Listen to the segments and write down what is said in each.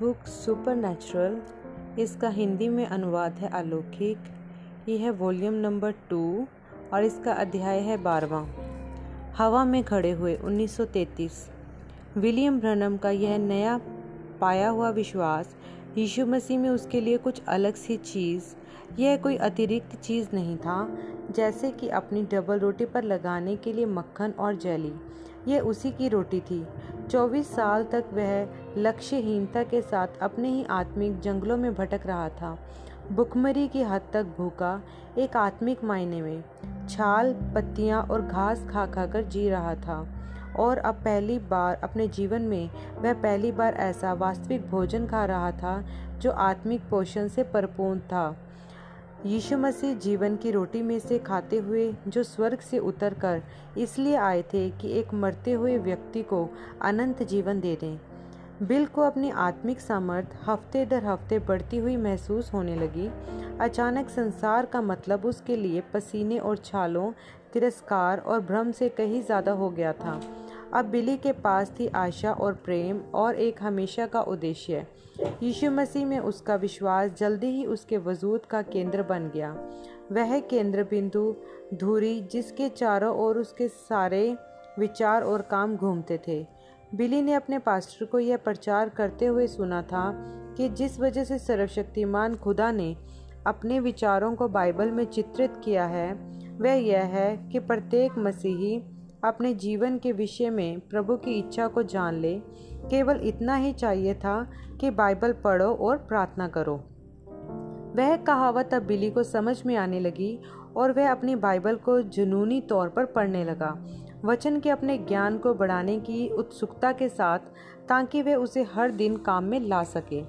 Book supernatural, इसका हिंदी में अनुवाद है अलौकिक ये है वॉल्यूम नंबर टू और इसका अध्याय है बारवा हवा में खड़े हुए 1933 विलियम ब्रनम का यह नया पाया हुआ विश्वास यीशु मसीह में उसके लिए कुछ अलग सी चीज़, यह कोई अतिरिक्त चीज़ नहीं था, जैसे कि अपनी डबल रोटी पर लगाने के लिए मक्खन और जेली यह उसी की रोटी थी। चौबीस साल तक वह लक्ष्यहीनता के साथ अपने ही आत्मिक जंगलों में भटक रहा था। भुखमरी की हद तक भूखा, एक आत्मिक मायने में, छाल, पत्तियाँ और घास खा खा कर जी रहा था। और अब पहली बार अपने जीवन में वह पहली बार ऐसा वास्तविक भोजन खा रहा था, जो आत्मिक पोषण से परिपूर्ण था। यीशु मसीह जीवन की रोटी में से खाते हुए जो स्वर्ग से उतरकर इसलिए आए थे कि एक मरते हुए व्यक्ति को अनंत जीवन दे दें। बिल को अपनी आत्मिक सामर्थ्य हफ़्ते दर हफ़्ते बढ़ती हुई महसूस होने लगी। अचानक संसार का मतलब उसके लिए पसीने और छालों, तिरस्कार और भ्रम से कहीं ज़्यादा हो गया था। अब बिली के पास थी आशा और प्रेम और एक हमेशा का उद्देश्य। यीशु मसीह में उसका विश्वास जल्दी ही उसके वजूद का केंद्र बन गया। वह केंद्र बिंदु धुरी जिसके चारों ओर उसके सारे विचार और काम घूमते थे। बिली ने अपने पास्टर को यह प्रचार करते हुए सुना था कि जिस वजह से सर्वशक्तिमान खुदा ने अपने विचारों को बाइबल में चित्रित किया है, वह यह है कि प्रत्येक मसीही अपने जीवन के विषय में प्रभु की इच्छा को जान ले। केवल इतना ही चाहिए था कि बाइबल पढ़ो और प्रार्थना करो। वह कहावत अब बिली को समझ में आने लगी और वह अपनी बाइबल को जुनूनी तौर पर पढ़ने लगा। वचन के अपने ज्ञान को बढ़ाने की उत्सुकता के साथ ताकि वह उसे हर दिन काम में ला सके।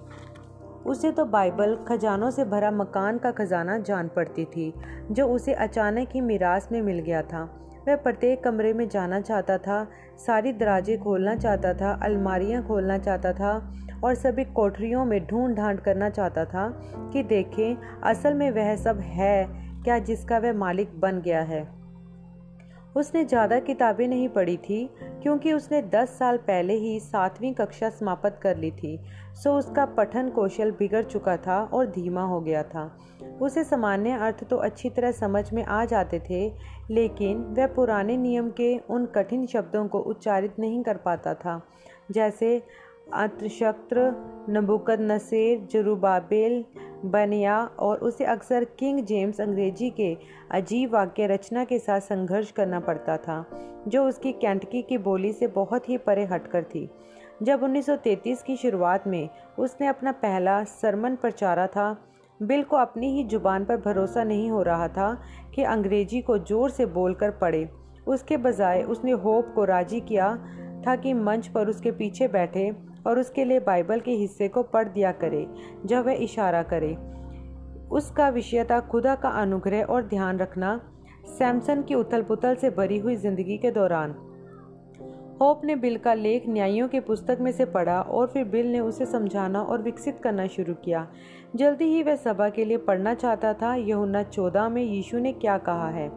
उसे तो बाइबल खजानों से भरा मकान का खजाना जान पड़ती थी, जो उसे अचानक ही मिरास में मिल गया था। वह प्रत्येक कमरे में जाना चाहता था, सारी दराजे खोलना चाहता था, अलमारियाँ खोलना चाहता था और सभी कोठरियों में ढूंढ ढांड करना चाहता था कि देखें, असल में वह सब है क्या जिसका वह मालिक बन गया है। उसने ज़्यादा किताबें नहीं पढ़ी थी, क्योंकि उसने दस साल पहले ही सातवीं कक्षा समाप्त कर ली थी, सो उसका पठन कौशल बिगड़ चुका था और धीमा हो गया था। उसे सामान्य अर्थ तो अच्छी तरह समझ में आ जाते थे, लेकिन वह पुराने नियम के उन कठिन शब्दों को उच्चारित नहीं कर पाता था, जैसे अत्रशक्त्र नबुकद नसीर जरूबाबेल बनिया और उसे अक्सर किंग जेम्स अंग्रेज़ी के अजीब वाक्य रचना के साथ संघर्ष करना पड़ता था, जो उसकी कैंटकी की बोली से बहुत ही परे हटकर थी। जब 1933 की शुरुआत में उसने अपना पहला सरमन प्रचारा था, बिल को अपनी ही ज़ुबान पर भरोसा नहीं हो रहा था कि अंग्रेज़ी को ज़ोर से बोलकर पढ़े। उसके बजाय उसने होप को राज़ी किया था कि मंच पर उसके पीछे बैठे और उसके लिए बाइबल के हिस्से को पढ़ दिया करे, जब वह इशारा करे। उसका विषय था खुदा का अनुग्रह और ध्यान रखना सैमसन की उथल पुथल से भरी हुई ज़िंदगी के दौरान। होप ने बिल का लेख न्यायियों के पुस्तक में से पढ़ा और फिर बिल ने उसे समझाना और विकसित करना शुरू किया। जल्दी ही वह सभा के लिए पढ़ना चाहता था, यहुन्ना चौदह में यीशु ने क्या कहा है?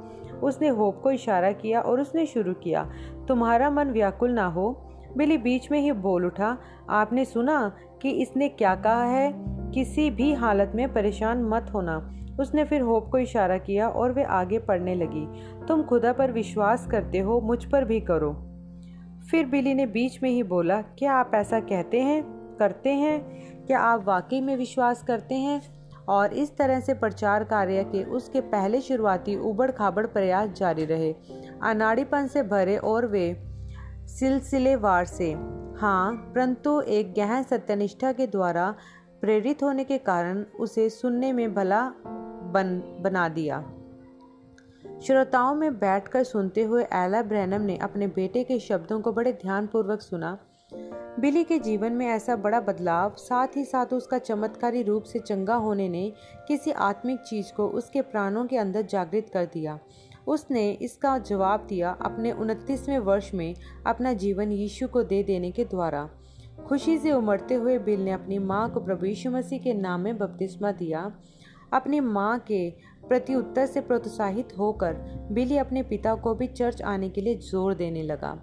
उसने होप को इशारा किया और उसने शुरू किया, तुम्हारा मन व्याकुल ना हो बिली बीच में ही बोल उठा, आपने सुना कि इसने क्या कहा है? किसी भी हालत में परेशान मत होना। उसने फिर होप को इशारा किया और वे आगे पढ़ने लगी। तुम खुदा पर विश्वास करते हो, मुझ पर भी करो। फिर बिली ने बीच में ही बोला, क्या आप ऐसा कहते हैं? करते हैं? क्या आप वाकई में विश्वास करते हैं? और इस तरह से प्रचार कार्य के उसके पहले शुरुआती उबड़ खाबड़ प्रयास जारी रहे। अनाड़ीपन से भरे और वे सिलसिलेवार से। हाँ परंतु एक गहन सत्यनिष्ठा के द्वारा प्रेरित होने के कारण उसे सुनने में भला बन, बना दिया। श्रोताओं में बैठकर सुनते हुए एला ब्रैनम ने अपने बेटे के शब्दों को बड़े ध्यानपूर्वक सुना। बिली के जीवन में ऐसा बड़ा बदलाव, साथ ही साथ उसका चमत्कारी रूप से चंगा होने ने किसी आत्मिक चीज़ को उसके प्राणों के अंदर जागृत कर दिया। उसने इसका जवाब दिया अपने उनतीसवें वर्ष में अपना जीवन यीशु को दे देने के द्वारा। खुशी से उमड़ते हुए बिल ने अपनी माँ को प्रभु यीशु मसीह के नाम में बपतिस्मा दिया। अपनी माँ के प्रति उत्तर से प्रोत्साहित होकर बिली अपने पिता को भी चर्च आने के लिए ज़ोर देने लगा।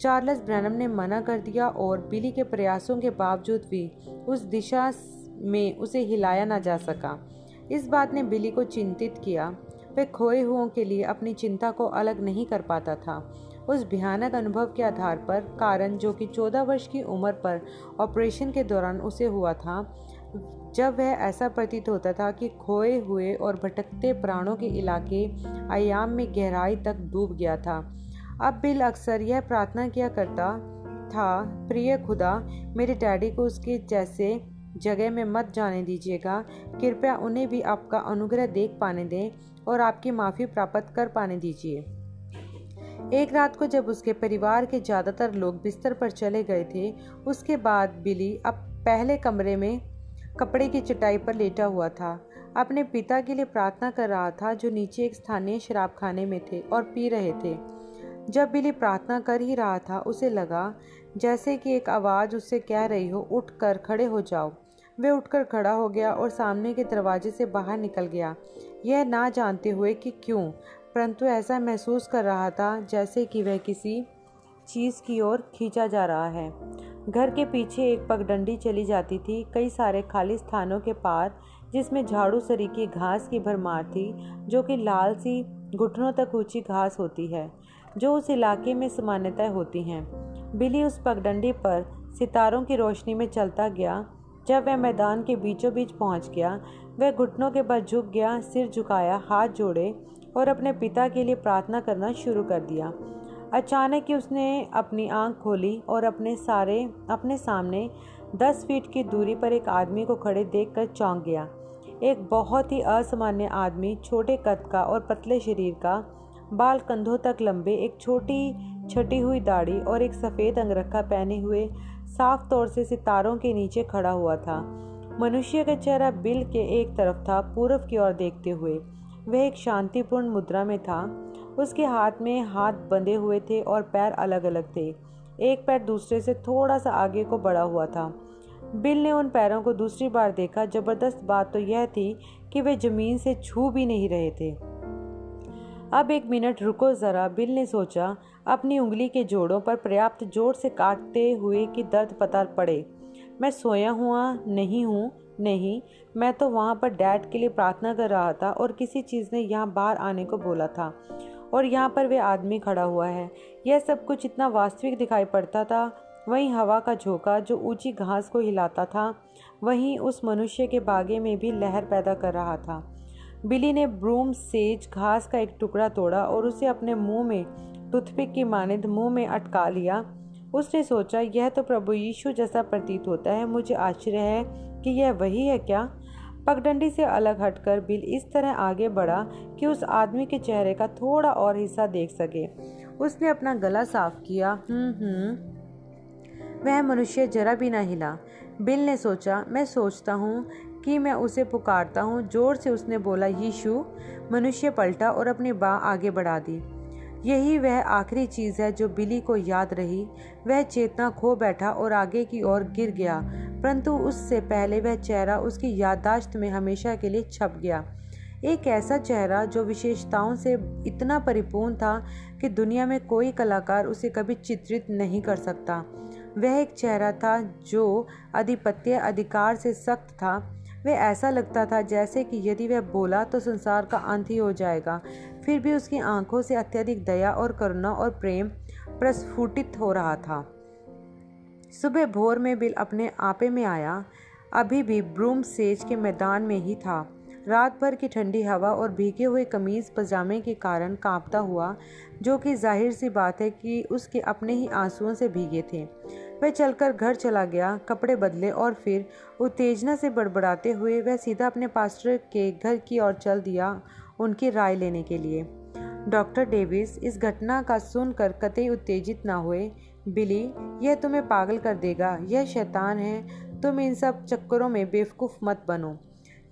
चार्ल्स ब्रैनम ने मना कर दिया और बिली के प्रयासों के बावजूद भी उस दिशा में उसे हिलाया ना जा सका। इस बात ने बिली को चिंतित किया। वह खोए हुओं के लिए अपनी चिंता को अलग नहीं कर पाता था। उस भयानक अनुभव के आधार पर, कारण जो कि चौदह वर्ष की उम्र पर ऑपरेशन के दौरान उसे हुआ था, जब वह ऐसा प्रतीत होता था कि खोए हुए और भटकते प्राणों के इलाके आयाम में गहराई तक डूब गया था। अब बिल अक्सर यह प्रार्थना किया करता था, प्रिय खुदा, मेरे डैडी को उसके जैसे जगह में मत जाने दीजिएगा। कृपया उन्हें भी आपका अनुग्रह देख पाने दें और आपकी माफ़ी प्राप्त कर पाने दीजिए। एक रात को जब उसके परिवार के ज़्यादातर लोग बिस्तर पर चले गए थे, उसके बाद बिली अब पहले कमरे में कपड़े की चटाई पर लेटा हुआ था। अपने पिता के लिए प्रार्थना कर रहा था, जो नीचे एक स्थानीय शराब खाने में थे और पी रहे थे। जब बिली प्रार्थना कर ही रहा था, उसे लगा, जैसे कि एक आवाज़ उससे कह रही हो, उठकर खड़े हो जाओ। वह उठकर खड़ा हो गया और सामने के दरवाजे से बाहर निकल गया। यह ना जानते हुए कि क्यों, परंतु ऐसा महसूस कर रहा था जैसे कि वह किसी चीज़ की ओर खींचा जा रहा है। घर के पीछे एक पगडंडी चली जाती थी। कई सारे खाली स्थानों के पार, जिसमें झाड़ू सरी की घास की भरमार थी, जो कि लाल सी घुटनों तक ऊँची घास होती है, जो उस इलाके में सामान्यतः होती हैं। बिली उस पगडंडी पर सितारों की रोशनी में चलता गया जब वह मैदान के बीचों बीच पहुँच गया, वह घुटनों के बल झुक गया, सिर झुकाया, हाथ जोड़े और अपने पिता के लिए प्रार्थना करना शुरू कर दिया। अचानक ही उसने अपनी आँख खोली और अपने सारे, अपने सामने दस फीट की दूरी पर एक आदमी को खड़े देखकर चौंक गया। एक बहुत ही असामान्य आदमी, छोटे कद का और पतले शरीर का, बाल कंधों तक लंबे, एक छोटी छटी हुई दाढ़ी और एक सफ़ेद अंगरखा पहने हुए साफ़ तौर से सितारों के नीचे खड़ा हुआ था। मनुष्य का चेहरा बिल के एक तरफ़ था पूर्व की ओर देखते हुए। वह एक शांतिपूर्ण मुद्रा में था। उसके हाथ में हाथ बंधे हुए थे और पैर अलग अलग थे। एक पैर दूसरे से थोड़ा सा आगे को बढ़ा हुआ था। बिल ने उन पैरों को दूसरी बार देखा। ज़बरदस्त बात तो यह थी कि वे ज़मीन से छू भी नहीं रहे थे। अब एक मिनट रुको ज़रा, बिल ने सोचा। अपनी उंगली के जोड़ों पर पर्याप्त ज़ोर से काटते हुए कि दर्द पता पड़े। मैं सोया हुआ नहीं हूँ, नहीं, मैं तो वहाँ पर डैड के लिए प्रार्थना कर रहा था और किसी चीज़ ने यहाँ बाहर आने को बोला था। और यहाँ पर वे आदमी खड़ा हुआ है। यह सब कुछ इतना वास्तविक दिखाई पड़ता था। वहीं हवा का झोंका जो ऊँची घास को हिलाता था, वहीं उस मनुष्य के बागे में भी लहर पैदा कर रहा था। बिली ने ब्रूम सेज घास का एक टुकड़ा तोड़ा और उसे अपने मुँह में, टूथपिक की मानिंद मुँह में अटका लिया। उसने सोचा, यह तो प्रभु यीशु जैसा प्रतीत होता है, मुझे आश्चर्य है कि यह वही है क्या? पगडंडी से अलग हटकर बिल इस तरह आगे बढ़ा कि उस आदमी के चेहरे का थोड़ा और हिस्सा देख सके। उसने अपना गला साफ़ किया। हम्म हम्म। वह मनुष्य जरा भी ना हिला। बिल ने सोचा, मैं सोचता हूँ कि मैं उसे पुकारता हूँ। ज़ोर से उसने बोला, यीशु, मनुष्य पलटा और अपनी बाँ आगे बढ़ा दी। यही वह आखिरी चीज़ है जो बिली को याद रही। वह चेतना खो बैठा और आगे की ओर गिर गया, परंतु उससे पहले वह चेहरा उसकी याददाश्त में हमेशा के लिए छप गया। एक ऐसा चेहरा जो विशेषताओं से इतना परिपूर्ण था कि दुनिया में कोई कलाकार उसे कभी चित्रित नहीं कर सकता। वह एक चेहरा था जो आधिपत्य, अधिकार से सख्त था। वह ऐसा लगता था जैसे कि यदि वह बोला तो संसार का अंत ही हो जाएगा। फिर भी उसकी आँखों से अत्यधिक दया और करुणा और प्रेम प्रस्फुटित हो रहा था। सुबह भोर में बिल अपने आपे में आया। अभी भी ब्रूम सेज के मैदान में ही था। रात भर की ठंडी हवा और भीगे हुए कमीज पजामे के कारण कांपता हुआ, जो कि ज़ाहिर सी बात है कि उसके अपने ही आंसुओं से भीगे थे। वह चलकर घर चला गया, कपड़े बदले और फिर उत्तेजना से बड़बड़ाते हुए वह सीधा अपने पास्टर के घर की ओर चल दिया उनकी राय लेने के लिए। डॉक्टर डेविस, इस घटना का सुनकर कतई उत्तेजित ना हुए। बिली, यह तुम्हें पागल कर देगा। यह शैतान है। तुम इन सब चक्करों में बेवकूफ़ मत बनो।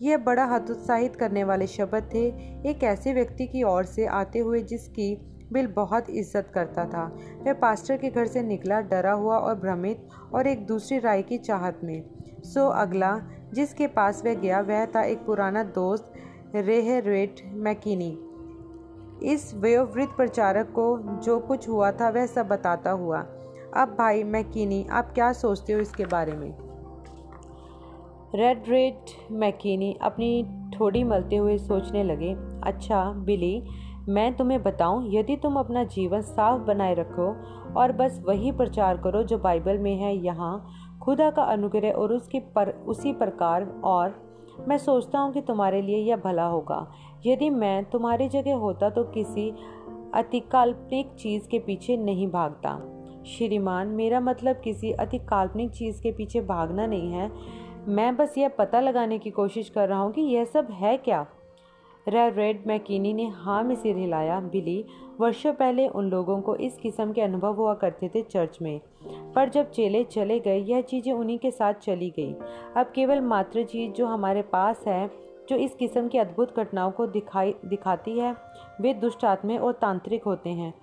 यह बड़ा हतोत्साहित करने वाले शब्द थे। एक ऐसे व्यक्ति की ओर से आते हुए जिसकी बिल बहुत इज़्ज़त करता था। वह पास्टर के घर से निकला, डरा हुआ और भ्रमित, और एक दूसरी राय की चाहत में। सो अगला, जिसके पास वह गया, वह था एक पुराना दोस्त रेह रेट मैकिनी। इस वयोवृद्ध प्रचारक को जो कुछ हुआ था, वह सब बताता हुआ, अब भाई मैकीनी, आप क्या सोचते हो इसके बारे में? रेड रेड मैकीनी अपनी ठोड़ी मलते हुए सोचने लगे अच्छा बिली मैं तुम्हें बताऊँ, यदि तुम अपना जीवन साफ़ बनाए रखो और बस वही प्रचार करो जो बाइबल में है यहाँ, खुदा का अनुग्रह और उसकी पर, उसी प्रकार और मैं सोचता हूँ कि तुम्हारे लिए यह भला होगा। यदि मैं तुम्हारी जगह होता तो किसी अतिकाल्पनिक चीज़ के पीछे नहीं भागता। श्रीमान, मेरा मतलब किसी अतिकाल्पनिक चीज़ के पीछे भागना नहीं है। मैं बस यह पता लगाने की कोशिश कर रहा हूँ कि यह सब है क्या? रेड मैकीनी ने हाँ में सिर हिलाया। बिली, वर्षों पहले उन लोगों को इस किस्म के अनुभव हुआ करते थे चर्च में। पर जब चेले चले गए, यह चीज़ें उन्हीं के साथ चली गई। अब केवल मात्र चीज़ जो हमारे पास है, जो इस किस्म की अद्भुत घटनाओं को दिखाई, दिखाती है, वे दुष्ट आत्मे और तांत्रिक होते हैं।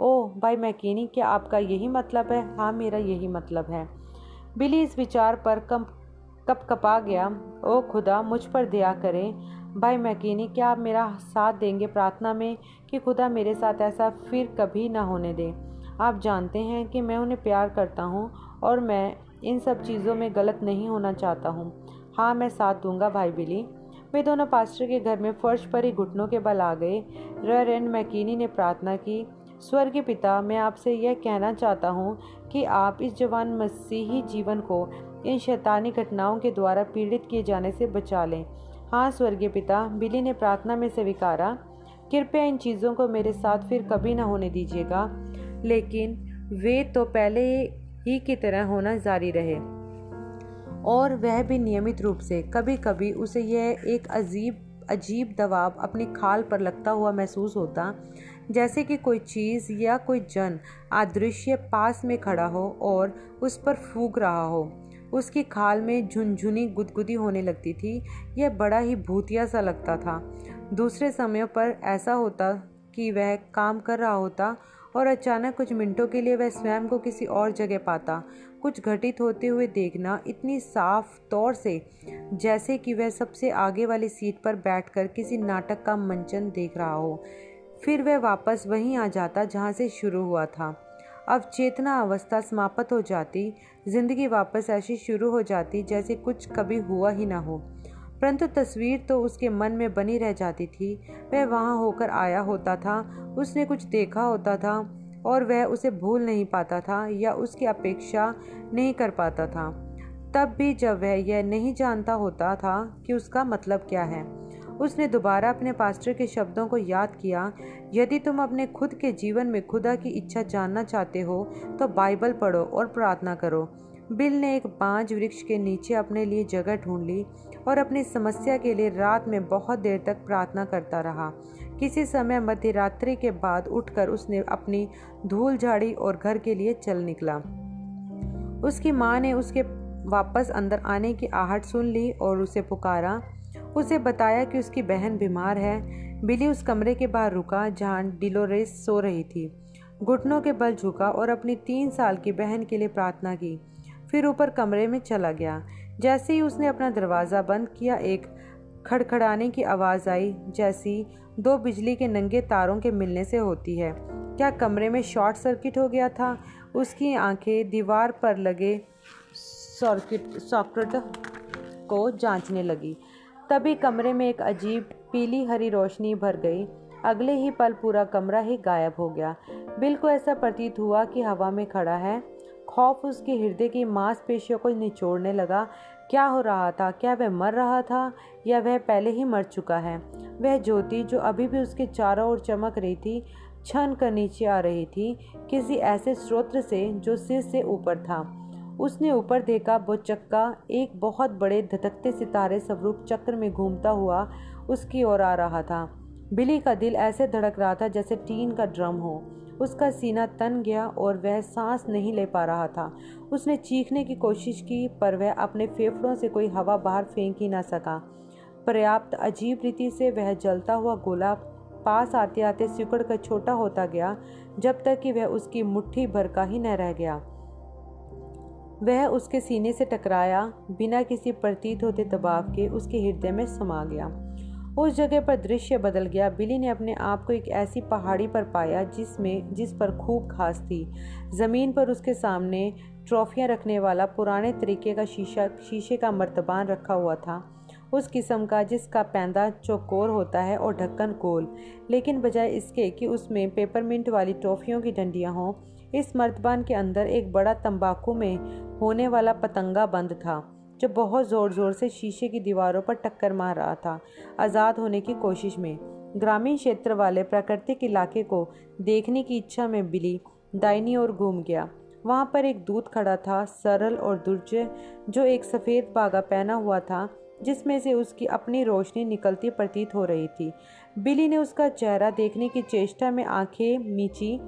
ओह, भाई मैकीनी, क्या आपका यही मतलब है? हाँ मेरा यही मतलब है। बिली इस विचार पर कम कप कपा गया। ओ खुदा, मुझ पर दया करें। भाई मैकीनी क्या आप मेरा साथ देंगे प्रार्थना में कि खुदा मेरे साथ ऐसा फिर कभी ना होने दे? आप जानते हैं कि मैं उन्हें प्यार करता हूँ और मैं इन सब चीज़ों में गलत नहीं होना चाहता हूँ। हाँ मैं साथ दूँगा भाई बिली। वे दोनों पास्टर के घर में फर्श पर ही घुटनों के बल आ गए। रेन मैकीनी ने प्रार्थना की, स्वर्गीय पिता, मैं आपसे यह कहना चाहता हूँ कि आप इस जवान मसीही जीवन को इन शैतानी घटनाओं के द्वारा पीड़ित किए जाने से बचा लें। हाँ स्वर्गीय पिता, बिली ने प्रार्थना में स्वीकारा कृपया इन चीज़ों को मेरे साथ फिर कभी ना होने दीजिएगा, लेकिन वे तो पहले ही की तरह होना जारी रहे। और वह भी नियमित रूप से कभी कभी उसे यह एक अजीब अजीब दबाव अपनी खाल पर लगता हुआ महसूस होता, जैसे कि कोई चीज़ या कोई जन अदृश्य पास में खड़ा हो और उस पर फूक रहा हो। उसकी खाल में झुनझुनी गुदगुदी होने लगती थी। यह बड़ा ही भूतिया सा लगता था। दूसरे समयों पर ऐसा होता कि वह काम कर रहा होता और अचानक कुछ मिनटों के लिए वह स्वयं को किसी और जगह पाता। कुछ घटित होते हुए देखना इतनी साफ़ तौर से, जैसे कि वह सबसे आगे वाली सीट पर बैठकर किसी नाटक का मंचन देख रहा हो। फिर वह वापस वहीं आ जाता जहाँ से शुरू हुआ था। अब चेतना अवस्था समाप्त हो जाती, ज़िंदगी वापस ऐसी शुरू हो जाती जैसे कुछ कभी हुआ ही ना हो। परंतु तस्वीर तो उसके मन में बनी रह जाती थी। वह वहाँ होकर आया होता था, उसने कुछ देखा होता था, और वह उसे भूल नहीं पाता था या उसकी अपेक्षा नहीं कर पाता था। तब भी जब वह यह नहीं जानता होता था कि उसका मतलब क्या है उसने दोबारा अपने पास्टर के शब्दों को याद किया, यदि तुम अपने खुद के जीवन में खुदा की इच्छा जानना चाहते हो तो बाइबल पढ़ो और प्रार्थना करो। बिल ने एक पाँच वृक्ष के नीचे अपने लिए जगह ढूंढ ली और अपनी समस्या के लिए रात में बहुत देर तक प्रार्थना करता रहा। किसी समय मध्य रात्रि के बाद उठकर उसने अपनी धूल झाड़ी और घर के लिए चल निकला। उसकी माँ ने उसके वापस अंदर आने की आहट सुन ली और उसे पुकारा उसे बताया कि उसकी बहन बीमार है। बिली उस कमरे के बाहर रुका जहाँ डिलोरेस सो रही थी। घुटनों के बल झुका और अपनी तीन साल की बहन के लिए प्रार्थना की। फिर ऊपर कमरे में चला गया। जैसे ही उसने अपना दरवाज़ा बंद किया, एक खड़खड़ाने की आवाज़ आई, जैसी दो बिजली के नंगे तारों के मिलने से होती है। क्या कमरे में शॉर्ट सर्किट हो गया था? उसकी आँखें दीवार पर लगे सर्किट, सॉकेट को जांचने लगी। तभी कमरे में एक अजीब पीली हरी रोशनी भर गई। अगले ही पल पूरा कमरा ही गायब हो गया। बिल को ऐसा प्रतीत हुआ कि हवा में खड़ा है। खौफ उसके हृदय की मांसपेशियों को निचोड़ने लगा। क्या हो रहा था? क्या वह मर रहा था? या वह पहले ही मर चुका है? वह ज्योति जो अभी भी उसके चारों ओर चमक रही थी छन कर नीचे आ रही थी, किसी ऐसे स्रोत से जो सिर से ऊपर था। उसने ऊपर देखा वो चक्का एक बहुत बड़े धतकते सितारे स्वरूप चक्र में घूमता हुआ उसकी ओर आ रहा था। बिली का दिल ऐसे धड़क रहा था जैसे टीन का ड्रम हो। उसका सीना तन गया और वह सांस नहीं ले पा रहा था। उसने चीखने की कोशिश की, पर वह अपने फेफड़ों से कोई हवा बाहर फेंक ही ना सका। पर्याप्त अजीब रीति से वह जलता हुआ गोला पास आते आते सिकुड़ कर छोटा होता गया, जब तक कि वह उसकी मुट्ठी भर का ही न रह गया। वह उसके सीने से टकराया, बिना किसी प्रतीत होते दबाव के उसके हृदय में समा गया। उस जगह पर दृश्य बदल गया। बिली ने अपने आप को एक ऐसी पहाड़ी पर पाया जिसमें, जिस पर खूब घास थी। ज़मीन पर उसके सामने ट्रॉफियाँ रखने वाला पुराने तरीके का शीशा, शीशे का मर्तबान रखा हुआ था। उस किस्म का, जिसका पैंदा चौकोर होता है और ढक्कन गोल। लेकिन बजाय इसके कि उसमें पेपरमिंट वाली टॉफ़ियों की डंडियाँ हों इस मर्तबान के अंदर एक बड़ा तंबाकू में होने वाला पतंगा बंद था, जो बहुत ज़ोर ज़ोर से शीशे की दीवारों पर टक्कर मार रहा था, आज़ाद होने की कोशिश में। ग्रामीण क्षेत्र वाले प्राकृतिक इलाके को देखने की इच्छा में बिली दाइनी ओर घूम गया। वहाँ पर एक दूध खड़ा था, सरल और दुर्जय जो एक सफ़ेद बागा पहना हुआ था जिसमें से उसकी अपनी रोशनी निकलती प्रतीत हो रही थी। बिली ने उसका चेहरा देखने की चेष्टा में आँखें मीची,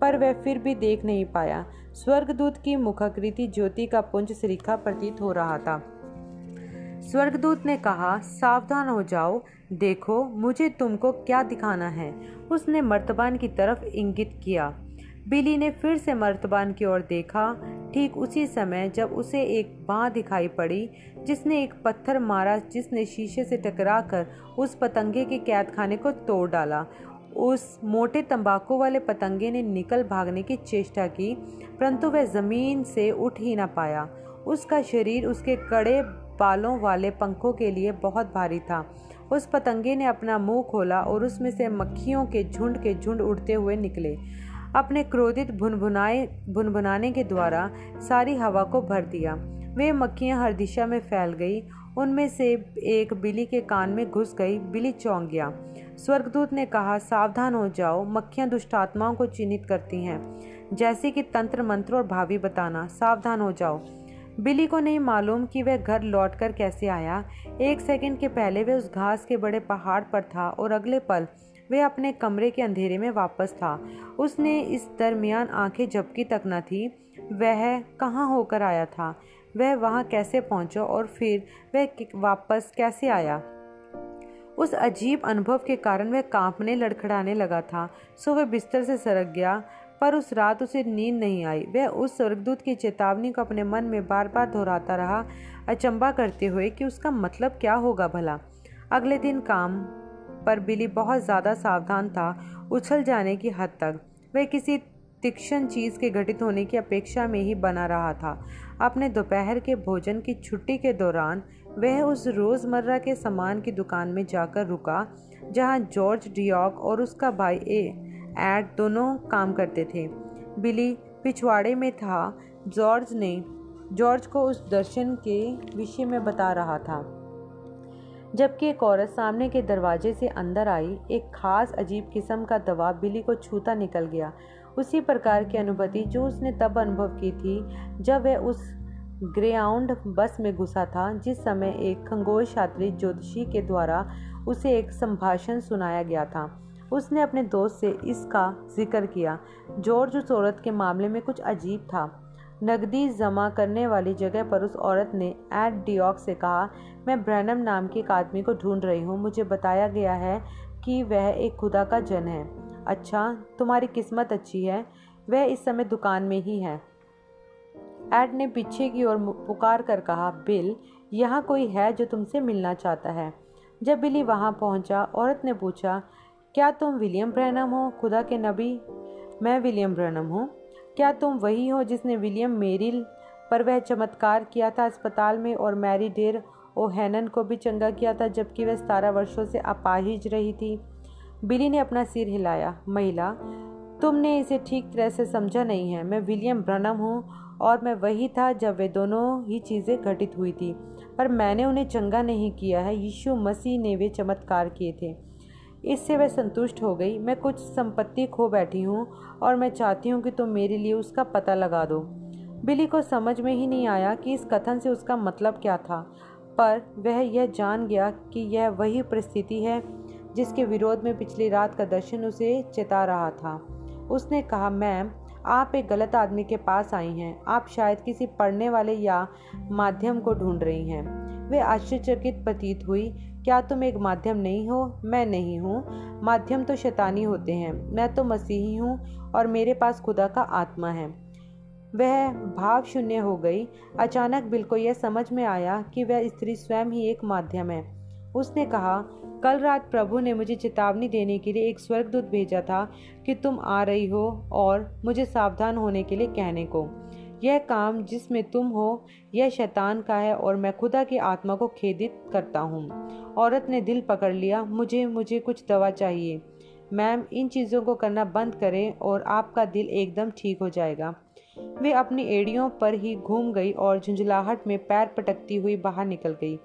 पर वह फिर भी देख नहीं पाया। स्वर्गदूत की मुखाकृति ज्योति का पुंज सरीखा प्रतीत हो रहा था। स्वर्गदूत ने कहा, सावधान हो जाओ। देखो, मुझे तुमको क्या दिखाना है। उसने मर्तबान की तरफ़ इंगित किया। बिली ने फिर से मर्तबान की ओर देखा। ठीक उसी समय जब उसे एक बाँ दिखाई पड़ी, जिसने एक पत्थर मारा, जिसने शीशे से टकराकर उस पतंगे के कैद खाने को तोड़ डाला। उस मोटे तंबाकू वाले पतंगे ने निकल भागने की चेष्टा की, परंतु वह ज़मीन से उठ ही ना पाया। उसका शरीर उसके कड़े बालों वाले पंखों के लिए बहुत भारी था। उस पतंगे ने अपना मुँह खोला और उसमें से मक्खियों के झुंड के झुंड उड़ते हुए निकले। अपने क्रोधित भुनभुनाए, भुनभुनाने के द्वारा सारी हवा को भर दिया। वे मक्खियाँ हर दिशा में फैल गई। उनमें से एक बिली के कान में घुस गई। बिली चौंक गया। स्वर्गदूत ने कहा, सावधान हो जाओ। मक्खियाँ दुष्टात्माओं को चिन्हित करती हैं। जैसे कि तंत्र, मंत्र और भावी बताना। सावधान हो जाओ। बिली को नहीं मालूम कि वह घर लौटकर कैसे आया। एक सेकंड के पहले वह उस घास के बड़े पहाड़ पर था और अगले पल वह अपने कमरे के अंधेरे में वापस था। उसने इस दरमियान आँखें झपकी तक न थी। वह कहाँ होकर आया था? वह वहाँ कैसे पहुँचा और फिर वह वापस कैसे आया? उस अजीब अनुभव के कारण वह कांपने, लड़खड़ाने लगा था। सो वह बिस्तर से सरक गया, पर उस रात उसे नींद नहीं आई। वह उस स्वर्गदूत की चेतावनी को अपने मन में बार बार दोहराता रहा, अचंबा करते हुए कि उसका मतलब क्या होगा भला। अगले दिन काम पर बिली बहुत ज़्यादा सावधान था उछल जाने की हद तक। वह किसी तीक्ष्ण चीज़ के घटित होने की अपेक्षा में ही बना रहा था। अपने दोपहर के भोजन की छुट्टी के दौरान वह उस रोज़मर्रा के सामान की दुकान में जाकर रुका, जहाँ जॉर्ज डियॉक और उसका भाई ए, एड दोनों काम करते थे। बिली पिछवाड़े में था। जॉर्ज ने, जॉर्ज को उस दर्शन के विषय में बता रहा था। जबकि एक औरत सामने के दरवाजे से अंदर आई, एक खास अजीब किस्म का दवा बिली को छूता निकल गया। उसी प्रकार की अनुभूति जो उसने तब अनुभव की थी, जब वह उस ग्रेआउंड बस में घुसा था, जिस समय एक खंगोश छात्री ज्योतिषी के द्वारा उसे एक संभाषण सुनाया गया था। उसने अपने दोस्त से इसका ज़िक्र किया जॉर्ज उस औरत के मामले में कुछ अजीब था। नकदी जमा करने वाली जगह पर उस औरत ने एड डियॉक से कहा, मैं ब्रैनम नाम के एक आदमी को ढूंढ रही हूँ। मुझे बताया गया है कि वह एक खुदा का जन है। अच्छा तुम्हारी किस्मत अच्छी है। वह इस समय दुकान में ही है। एड ने पीछे की ओर पुकार कर कहा, बिल, यहाँ कोई है जो तुमसे मिलना चाहता है? जब बिली वहाँ पहुँचा, औरत ने पूछा, क्या तुम विलियम ब्रैनम हो? खुदा के नबी? मैं विलियम ब्रैनम हूँ। क्या तुम वही हो जिसने विलियम मेरिल पर वह चमत्कार किया था अस्पताल में और मैरी डेर ओ हैनन को भी चंगा किया था, जबकि वह सतारह वर्षों से अपाहिज रही थी? बिली ने अपना सिर हिलाया। महिला, तुमने इसे ठीक तरह से समझा नहीं है। मैं विलियम ब्रनम हूँ और मैं वही था जब वे दोनों ही चीज़ें घटित हुई थी, पर मैंने उन्हें चंगा नहीं किया है। यीशु मसीह ने वे चमत्कार किए थे। इससे वह संतुष्ट हो गई। मैं कुछ संपत्ति खो बैठी हूँ और मैं चाहती हूँ कि तुम मेरे लिए उसका पता लगा दो। बिली को समझ में ही नहीं आया कि इस कथन से उसका मतलब क्या था, पर वह यह जान गया कि यह वही परिस्थिति है जिसके विरोध में पिछली रात का दर्शन उसे चेता रहा था। उसने कहा, मैम, आप एक गलत आदमी के पास आई हैं। आप शायद किसी पढ़ने वाले या माध्यम को ढूंढ रही हैं। वे आश्चर्यचकित प्रतीत हुई क्या तुम एक माध्यम नहीं हो? मैं नहीं हूँ। माध्यम तो शैतानी होते हैं। मैं तो मसीही हूँ और मेरे पास खुदा का आत्मा है। वह भाव शून्य हो गई। अचानक बिल को यह समझ में आया कि वह स्त्री स्वयं ही एक माध्यम है। उसने कहा, कल रात प्रभु ने मुझे चेतावनी देने के लिए एक स्वर्गदूत भेजा था कि तुम आ रही हो और मुझे सावधान होने के लिए कहने को। यह काम जिसमें तुम हो, यह शैतान का है और मैं खुदा की आत्मा को खेदित करता हूँ। औरत ने दिल पकड़ लिया, मुझे मुझे कुछ दवा चाहिए। मैम, इन चीज़ों को करना बंद करें और आपका दिल एकदम ठीक हो जाएगा। वे अपनी एड़ियों पर ही घूम गई और झुंझलाहट में पैर पटकती हुई बाहर निकल गई।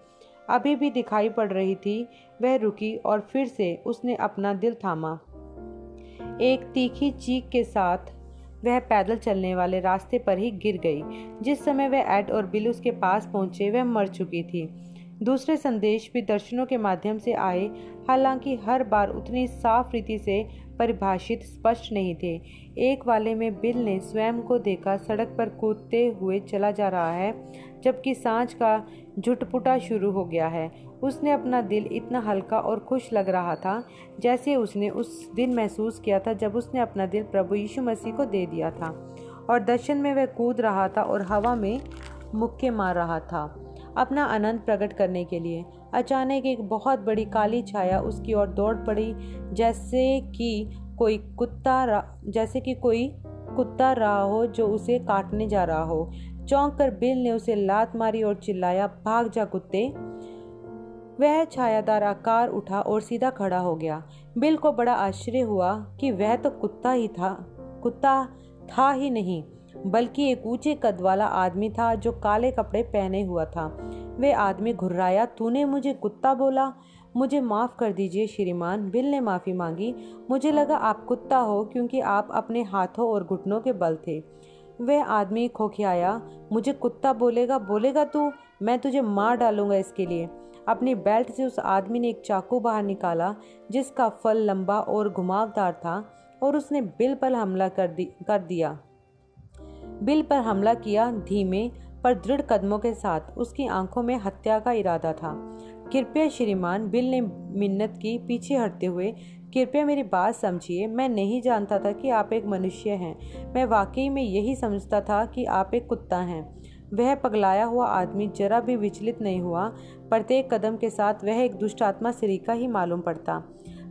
अभी भी दिखाई पड़ रही थी, वह रुकी और फिर से उसने अपना दिल थामा। एक तीखी चीख के साथ वह पैदल चलने वाले रास्ते पर ही गिर गई। जिस समय वह एड और बिल उसके पास पहुँचे, वह मर चुकी थी। दूसरे संदेश भी दर्शनों के माध्यम से आए, हालाँकि हर बार उतनी साफ़ रीति से परिभाषित स्पष्ट नहीं थे। एक वाले में बिल ने स्वयं को देखा, सड़क पर कूदते हुए चला जा रहा है, जबकि साँझ का झुटपुटा शुरू हो गया है। उसने अपना दिल इतना हल्का और खुश लग रहा था, जैसे उसने उस दिन महसूस किया था जब उसने अपना दिल प्रभु यीशु मसीह को दे दिया था। और दर्शन में वह कूद रहा था और हवा में मुक्के मार रहा था। अपना आनंद प्रकट करने के लिए अचानक एक बहुत बड़ी काली छाया उसकी ओर दौड़ पड़ी, जैसे कि कोई कुत्ता जैसे कि कोई कुत्ता रहा हो जो उसे काटने जा रहा हो। चौंक कर बिल ने उसे लात मारी और चिल्लाया, भाग जा कुत्ते। वह छायादार आकार उठा और सीधा खड़ा हो गया। बिल को बड़ा आश्चर्य हुआ कि वह तो कुत्ता ही था। कुत्ता था ही नहीं, बल्कि एक ऊँचे कद वाला आदमी था जो काले कपड़े पहने हुआ था। वे आदमी घुर्राया, तूने मुझे कुत्ता बोला? मुझे माफ़ कर दीजिए श्रीमान, बिल ने माफ़ी मांगी। मुझे लगा आप कुत्ता हो, क्योंकि आप अपने हाथों और घुटनों के बल थे वह आदमी खोखियाया, मुझे कुत्ता बोलेगा? बोलेगा तू? मैं तुझे मार डालूँगा इसके लिए। अपनी बेल्ट से उस आदमी ने एक चाकू बाहर निकाला जिसका फल लंबा और घुमावदार था और उसने बिल पर हमला कर, दी, कर दिया। बिल पर हमला किया धीमे पर दृढ़ कदमों के साथ उसकी आँखों में हत्या का इरादा था। कृपया श्रीमान बिल ने मिन्नत की पीछे हटते हुए कृपया मेरी बात समझिए। मैं नहीं जानता था कि आप एक मनुष्य हैं। मैं वाकई में यही समझता था कि आप एक कुत्ता हैं। वह पगलाया हुआ आदमी जरा भी विचलित नहीं हुआ प्रत्येक कदम के साथ वह एक दुष्ट आत्मा का ही मालूम पड़ता।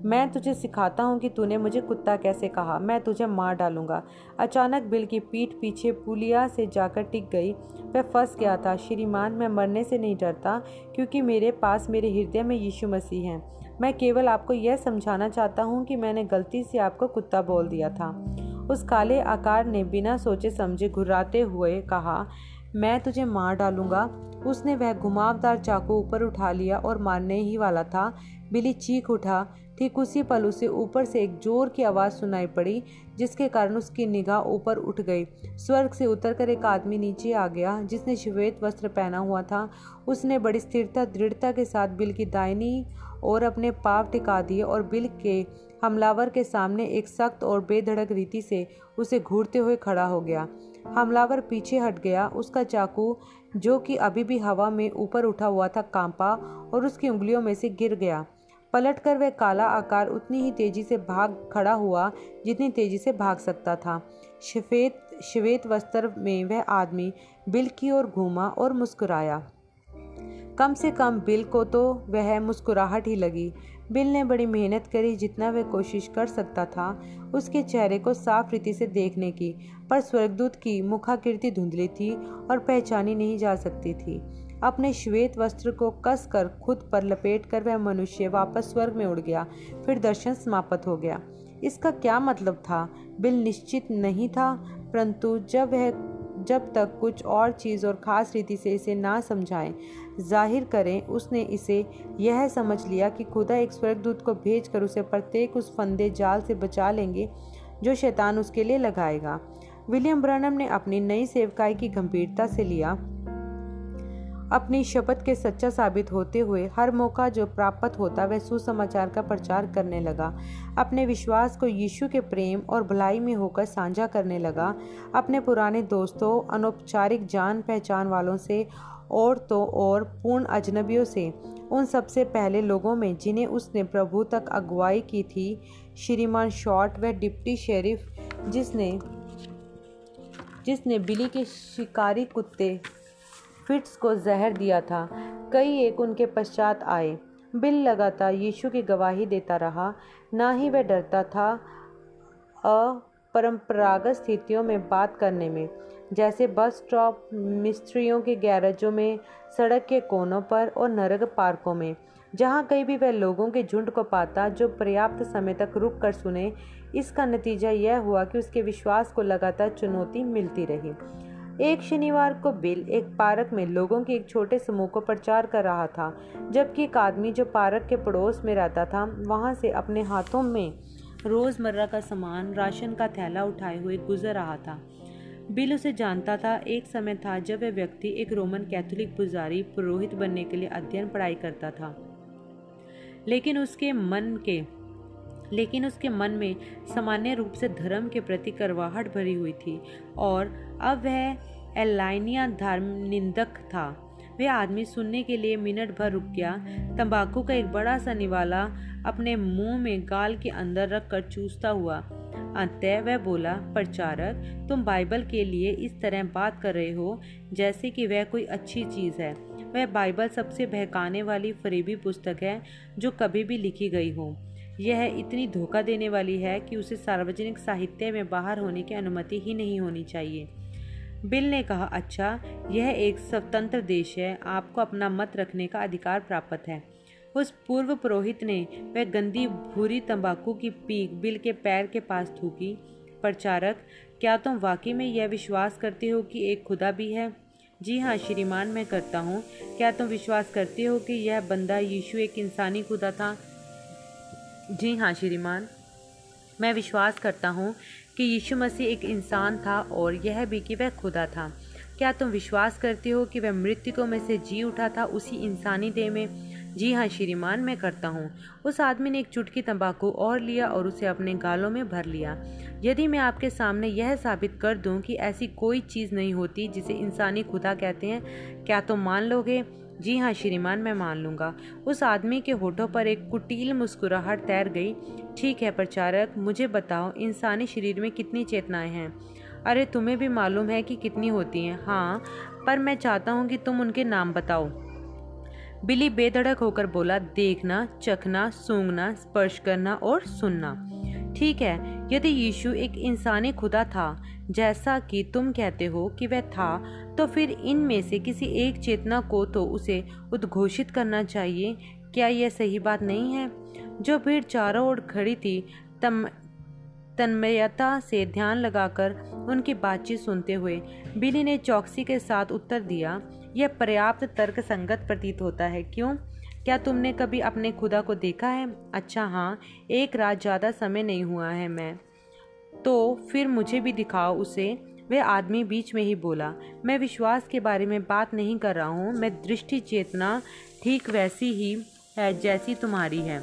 मैं तुझे सिखाता हूँ कि तूने मुझे कुत्ता कैसे कहा। मैं तुझे मार डालूँगा। अचानक बिल की पीठ पीछे पुलिया से जाकर टिक गई। वह फंस गया था। श्रीमान, मैं मरने से नहीं डरता, क्योंकि मेरे पास मेरे हृदय में यीशु मसीह हैं। मैं केवल आपको यह समझाना चाहता हूँ कि मैंने गलती से आपको कुत्ता बोल दिया था। उस काले आकार ने बिना सोचे समझे घुराते हुए कहा मैं तुझे मार डालूँगा। उसने वह घुमावदार चाकू ऊपर उठा लिया और मारने ही वाला था। बिली चीख उठा। ठीक उसी पल उसे ऊपर से एक ज़ोर की आवाज़ सुनाई पड़ी, जिसके कारण उसकी निगाह ऊपर उठ गई। स्वर्ग से उतरकर एक आदमी नीचे आ गया, जिसने श्वेत वस्त्र पहना हुआ था। उसने बड़ी स्थिरता, दृढ़ता के साथ बिल की दाहिनी और अपने पाप टिका दिए और बिल के हमलावर के सामने एक सख्त और बेधड़क रीति से उसे घूरते हुए खड़ा हो गया। हमलावर पीछे हट गया। उसका चाकू, जो कि अभी भी हवा में ऊपर उठा हुआ था, कांपा और उसकी उंगलियों में से गिर गया। पलटकर वह काला आकार उतनी ही तेज़ी से भाग, खड़ा हुआ जितनी तेज़ी से भाग सकता था। श्वेत श्वेत वस्त्र में वह आदमी बिल की ओर घूमा और मुस्कुराया। कम से कम बिल को तो वह मुस्कुराहट ही लगी। बिल ने बड़ी मेहनत करी जितना वह कोशिश कर सकता था उसके चेहरे को साफ़ रीति से देखने की, पर स्वर्गदूत की मुखाकृति धुंधली थी और पहचानी नहीं जा सकती थी। अपने श्वेत वस्त्र को कस कर खुद पर लपेट कर वह मनुष्य वापस स्वर्ग में उड़ गया, फिर दर्शन समाप्त हो गया। इसका क्या मतलब था? बिल निश्चित नहीं था, परंतु जब वह जब तक कुछ और चीज़ और ख़ास रीति से इसे ना समझाएँ, ज़ाहिर करें उसने इसे यह समझ लिया कि खुदा एक स्वर्गदूत को भेज कर उसे प्रत्येक उस फंदे जाल से बचा लेंगे जो शैतान उसके लिए लगाएगा। विलियम ब्रनम ने अपनी नई सेवकाई की गंभीरता से लिया। अपनी शपथ के सच्चा साबित होते हुए हर मौका जो प्राप्त होता वह सुसमाचार का प्रचार करने लगा। अपने विश्वास को यीशु के प्रेम और भलाई में होकर साझा करने लगा। अपने पुराने दोस्तों, अनौपचारिक जान पहचान वालों से और तो और पूर्ण अजनबियों से, उन सबसे पहले लोगों में जिन्हें उसने प्रभु तक अगुवाई की थी, श्रीमान शॉर्ट व डिप्टी शेरिफ, जिसने जिसने बिली के शिकारी कुत्ते फिट्स को जहर दिया था। कई एक उनके पश्चात आए। बिल लगातार यीशु की गवाही देता रहा। ना ही वह डरता था अपरम्परागत स्थितियों में बात करने में। जैसे बस स्टॉप, मिस्त्रियों के गैरेजों में, सड़क के कोनों पर और नरक पार्कों में। जहाँ कहीं भी वह लोगों के झुंड को पाता, जो पर्याप्त समय तक रुक कर सुने, इसका नतीजा यह हुआ कि उसके विश्वास को लगातार चुनौती मिलती रही। एक शनिवार को बिल एक पार्क में लोगों के एक छोटे समूह को प्रचार कर रहा था, जबकि एक आदमी जो पार्क के पड़ोस में रहता था, वहाँ से अपने हाथों में रोज़मर्रा का सामान, राशन का थैला उठाए हुए गुजर रहा था। बिल उसे जानता था, एक समय था जब वह व्यक्ति एक रोमन कैथोलिक पुजारी, पुरोहित बनने के लिए अध्ययन पढ़ाई करता था। लेकिन उसके मन के, लेकिन उसके मन में सामान्य रूप से धर्म के प्रति करवाहट भरी हुई थी और अब वह एलाइनिया धर्म निंदक था। वह आदमी सुनने के लिए मिनट भर रुक गया। तंबाकू का एक बड़ा सा निवाला अपने मुँह में गाल के अंदर रख कर चूसता हुआ। अंतः वह बोला, प्रचारक, तुम बाइबल के लिए इस तरह बात कर रहे हो, जैसे कि वह कोई अच्छी चीज़ है। वह बाइबल सबसे बहकाने वाली फरीबी पुस्तक है, जो कभी भी लिखी गई हो। यह इतनी धोखा देने वाली है कि उसे सार्वजनिक साहित्य में बाहर होने की अनुमति ही नहीं होनी चाहिए। बिल ने कहा अच्छा यह एक स्वतंत्र देश है, आपको अपना मत रखने का अधिकार प्राप्त है। उस पूर्व पुरोहित ने वह गंदी भूरी तंबाकू की पीक बिल के पैर के पास थूकी। प्रचारक, क्या तुम वाकई में यह विश्वास करते हो कि एक खुदा भी है? जी हाँ श्रीमान, मैं करता हूँ। क्या तुम विश्वास करते हो कि यह बंदा यीशु एक इंसानी खुदा था? जी हाँ श्रीमान, मैं विश्वास करता हूँ कि यीशु मसीह एक इंसान था और यह भी कि वह खुदा था। क्या तुम विश्वास करते हो कि वह मृतकों में से जी उठा था उसी इंसानी देह में? जी हाँ श्रीमान, मैं करता हूँ। उस आदमी ने एक चुटकी तंबाकू और लिया और उसे अपने गालों में भर लिया। यदि मैं आपके सामने यह साबित कर दूँ कि ऐसी कोई चीज़ नहीं होती जिसे इंसानी खुदा कहते हैं, क्या तुम मान लोगे? जी हाँ श्रीमान, मैं मान लूँगा। उस आदमी के होठों पर एक कुटील मुस्कुराहट तैर गई। ठीक है, प्रचारक, मुझे बताओ, इंसानी शरीर में कितनी चेतनाएँ हैं? अरे, तुम्हें भी मालूम है कि कितनी होती हैं। हाँ पर मैं चाहता हूँ कि तुम उनके नाम बताओ। बिली बेधड़क होकर बोला, देखना, चखना, सूंघना, स्पर्श करना और सुनना। ठीक है, यदि यीशु एक इंसानी खुदा था, जैसा कि तुम कहते हो कि वह था तो फिर इनमें से किसी एक चेतना को तो उसे उद्घोषित करना चाहिए। क्या यह सही बात नहीं है? जो भीड़ चारों ओर खड़ी थी, तम, तन्मयता से ध्यान लगाकर उनकी बातचीत सुनते हुए बिली ने चौकसी के साथ उत्तर दिया यह पर्याप्त तर्क संगत प्रतीत होता है। क्यों? क्या तुमने कभी अपने खुदा को देखा है? अच्छा हाँ एक रात ज़्यादा समय नहीं हुआ है मैं। तो फिर मुझे भी दिखाओ उसे। वह आदमी बीच में ही बोला, मैं विश्वास के बारे में बात नहीं कर रहा हूँ, मैं दृष्टि चेतना ठीक वैसी ही है जैसी तुम्हारी है।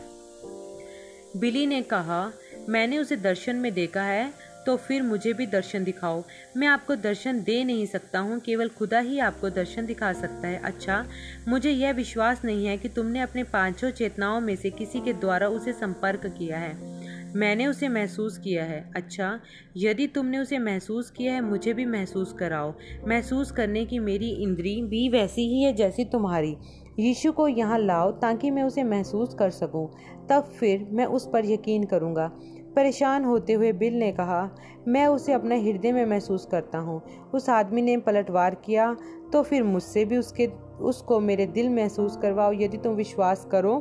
बिली ने कहा, मैंने उसे दर्शन में देखा है तो फिर मुझे भी दर्शन दिखाओ। मैं आपको दर्शन दे नहीं सकता हूँ, केवल खुदा ही आपको दर्शन दिखा सकता है। अच्छा मुझे यह विश्वास नहीं है कि तुमने अपने पाँचों चेतनाओं में से किसी के द्वारा उसे संपर्क किया है। मैंने उसे महसूस किया है। अच्छा यदि तुमने उसे महसूस किया है, मुझे भी महसूस कराओ। महसूस करने की मेरी इंद्री भी वैसी ही है जैसी तुम्हारी। यीशु को यहाँ लाओ ताकि मैं उसे महसूस कर सकूँ। तब फिर मैं उस पर यकीन करूँगा। परेशान होते हुए बिल ने कहा, मैं उसे अपने हृदय में महसूस करता हूँ। उस आदमी ने पलटवार किया तो फिर मुझसे भी उसके, उसको मेरे दिल महसूस करवाओ। यदि तुम विश्वास करो,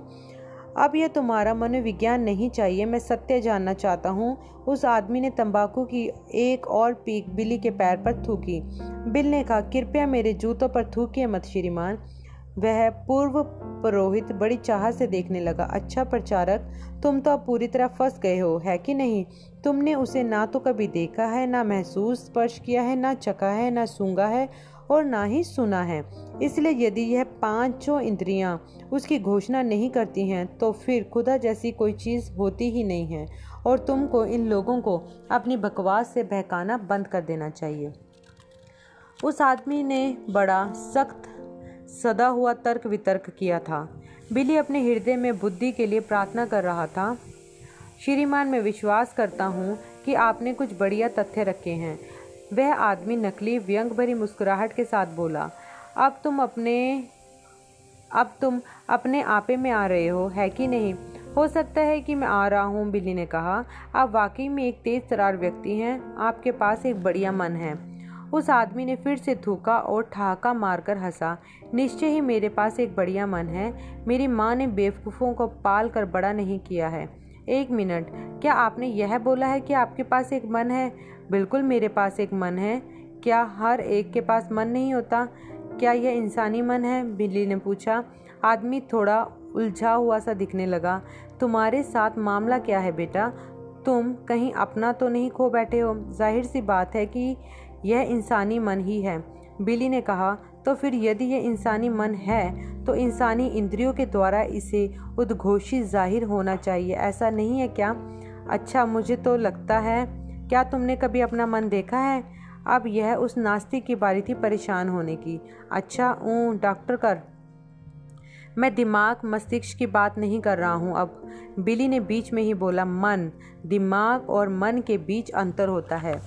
अब यह तुम्हारा मनोविज्ञान नहीं चाहिए। मैं सत्य जानना चाहता हूँ। उस आदमी ने तंबाकू की एक और पीक बिली के पैर पर थूकी। बिल ने कहा, कृपया मेरे जूतों पर थूकिए मत, श्रीमान। वह पूर्व पुरोहित बड़ी चाह से देखने लगा। अच्छा प्रचारक, तुम तो अब पूरी तरह फंस गए हो, है कि नहीं? तुमने उसे ना तो कभी देखा है, ना महसूस स्पर्श किया है, ना चखा है, ना सूँगा है और ना ही सुना है। इसलिए यदि यह पाँचों इंद्रियाँ उसकी घोषणा नहीं करती हैं तो फिर खुदा जैसी कोई चीज़ होती ही नहीं है और तुमको, इन लोगों को, अपनी बकवास से बहकाना बंद कर देना चाहिए। उस आदमी ने बड़ा सख्त सदा हुआ तर्क वितर्क किया था। बिली अपने हृदय में बुद्धि के लिए प्रार्थना कर रहा था। श्रीमान, मैं विश्वास करता हूँ कि आपने कुछ बढ़िया तथ्य रखे हैं। वह आदमी नकली, व्यंग भरी मुस्कुराहट के साथ बोला, अब तुम अपने, अब तुम अपने आपे में आ रहे हो, है कि नहीं? हो सकता है कि मैं आ रहा हूँ बिल्ली ने कहा। आप वाकई में एक तेज तरार व्यक्ति हैं। आपके पास एक बढ़िया मन है। उस आदमी ने फिर से थूका और ठहाका मारकर हंसा। निश्चय ही मेरे पास एक बढ़िया मन है। मेरी माँ ने बेवकूफ़ों को पाल कर बड़ा नहीं किया है। एक मिनट, क्या आपने यह बोला है कि आपके पास एक मन है? बिल्कुल मेरे पास एक मन है। क्या हर एक के पास मन नहीं होता? क्या यह इंसानी मन है? बिल्ली ने पूछा। आदमी थोड़ा उलझा हुआ सा दिखने लगा। तुम्हारे साथ मामला क्या है बेटा? तुम कहीं अपना तो नहीं खो बैठे हो। ज़ाहिर सी बात है कि यह इंसानी मन ही है। बिली ने कहा तो फिर यदि यह इंसानी मन है तो इंसानी इंद्रियों के द्वारा इसे उद्घोषित ज़ाहिर होना चाहिए। ऐसा नहीं है क्या? अच्छा मुझे तो लगता है, क्या तुमने कभी अपना मन देखा है? अब यह उस नास्तिक की बारी थी परेशान होने की। अच्छा ऊँ, डॉक्टर कर। मैं दिमाग मस्तिष्क की बात नहीं कर रहा हूँ अब। बिली ने बीच में ही बोला, मन, दिमाग और मन के बीच अंतर होता है।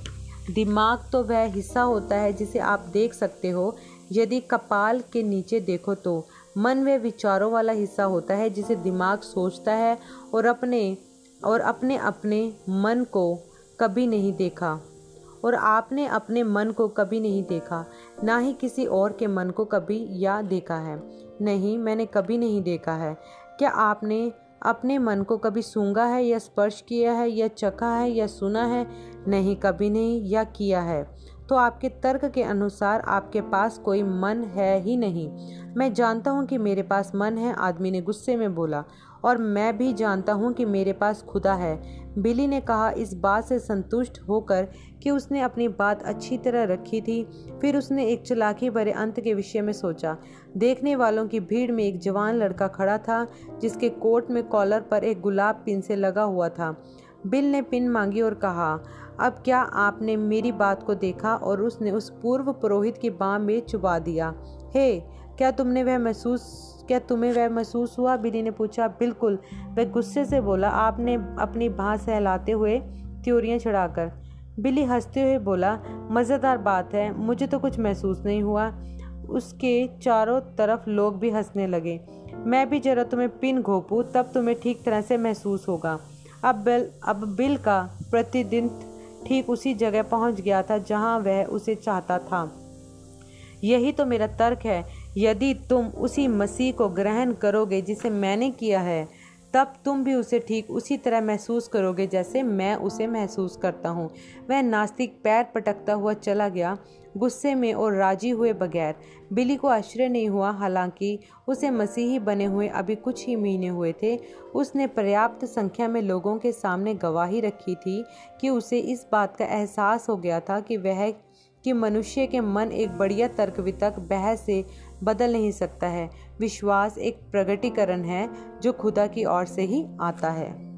दिमाग तो वह हिस्सा होता है जिसे आप देख सकते हो। यदि कपाल के नीचे देखो तो मन वह विचारों वाला हिस्सा होता है जिसे दिमाग सोचता है और अपने और अपने अपने मन को कभी नहीं देखा। और आपने अपने मन को कभी नहीं देखा, ना ही किसी और के मन को कभी या देखा है। नहीं, मैंने कभी नहीं देखा है। क्या आपने अपने मन को कभी सूँगा है या स्पर्श किया है या चखा है या सुना है? नहीं, कभी नहीं या किया है। तो आपके तर्क के अनुसार आपके पास कोई मन है ही नहीं। मैं जानता हूँ कि मेरे पास मन है, आदमी ने गुस्से में बोला। और मैं भी जानता हूँ कि मेरे पास खुदा है। बिली ने कहा, इस बात से संतुष्ट होकर कि उसने अपनी बात अच्छी तरह रखी थी, फिर उसने एक चलाकी भरे अंत के विषय में सोचा। देखने वालों की भीड़ में एक जवान लड़का खड़ा था, जिसके कोट में कॉलर पर एक गुलाब पिन से लगा हुआ था। बिल ने पिन मांगी और कहा अब क्या आपने मेरी बात को देखा और उसने उस पूर्व पुरोहित की बाँ में चुबा दिया? हे, क्या तुमने वह महसूस, क्या तुम्हें वह महसूस हुआ? बिली ने पूछा। बिल्कुल वह गुस्से से बोला, आपने अपनी बाँ सहलाते हुए त्योरियाँ चढ़ाकर। बिली हँसते हुए बोला, मज़ेदार बात है, मुझे तो कुछ महसूस नहीं हुआ। उसके चारों तरफ़ लोग भी हंसने लगे। मैं भी जरा तुम्हें पिन घोपूँ, तब तुम्हें ठीक तरह से महसूस होगा। अब बिल अब बिल का प्रतिदिन ठीक उसी जगह पहुँच गया था जहाँ वह उसे चाहता था। यही तो मेरा तर्क है। यदि तुम उसी मसीह को ग्रहण करोगे जिसे मैंने किया है, तब तुम भी उसे ठीक उसी तरह महसूस करोगे जैसे मैं उसे महसूस करता हूँ। वह नास्तिक पैर पटकता हुआ चला गया। गुस्से में और राज़ी हुए बगैर। बिली को आश्चर्य नहीं हुआ, हालाँकि उसे मसीही बने हुए अभी कुछ ही महीने हुए थे। उसने पर्याप्त संख्या में लोगों के सामने गवाही रखी थी कि उसे इस बात का एहसास हो गया था कि वह, कि मनुष्य के मन एक बढ़िया तर्क वितर्क, बहस से बदल नहीं सकता है। विश्वास एक प्रगटीकरण है जो खुदा की ओर से ही आता है।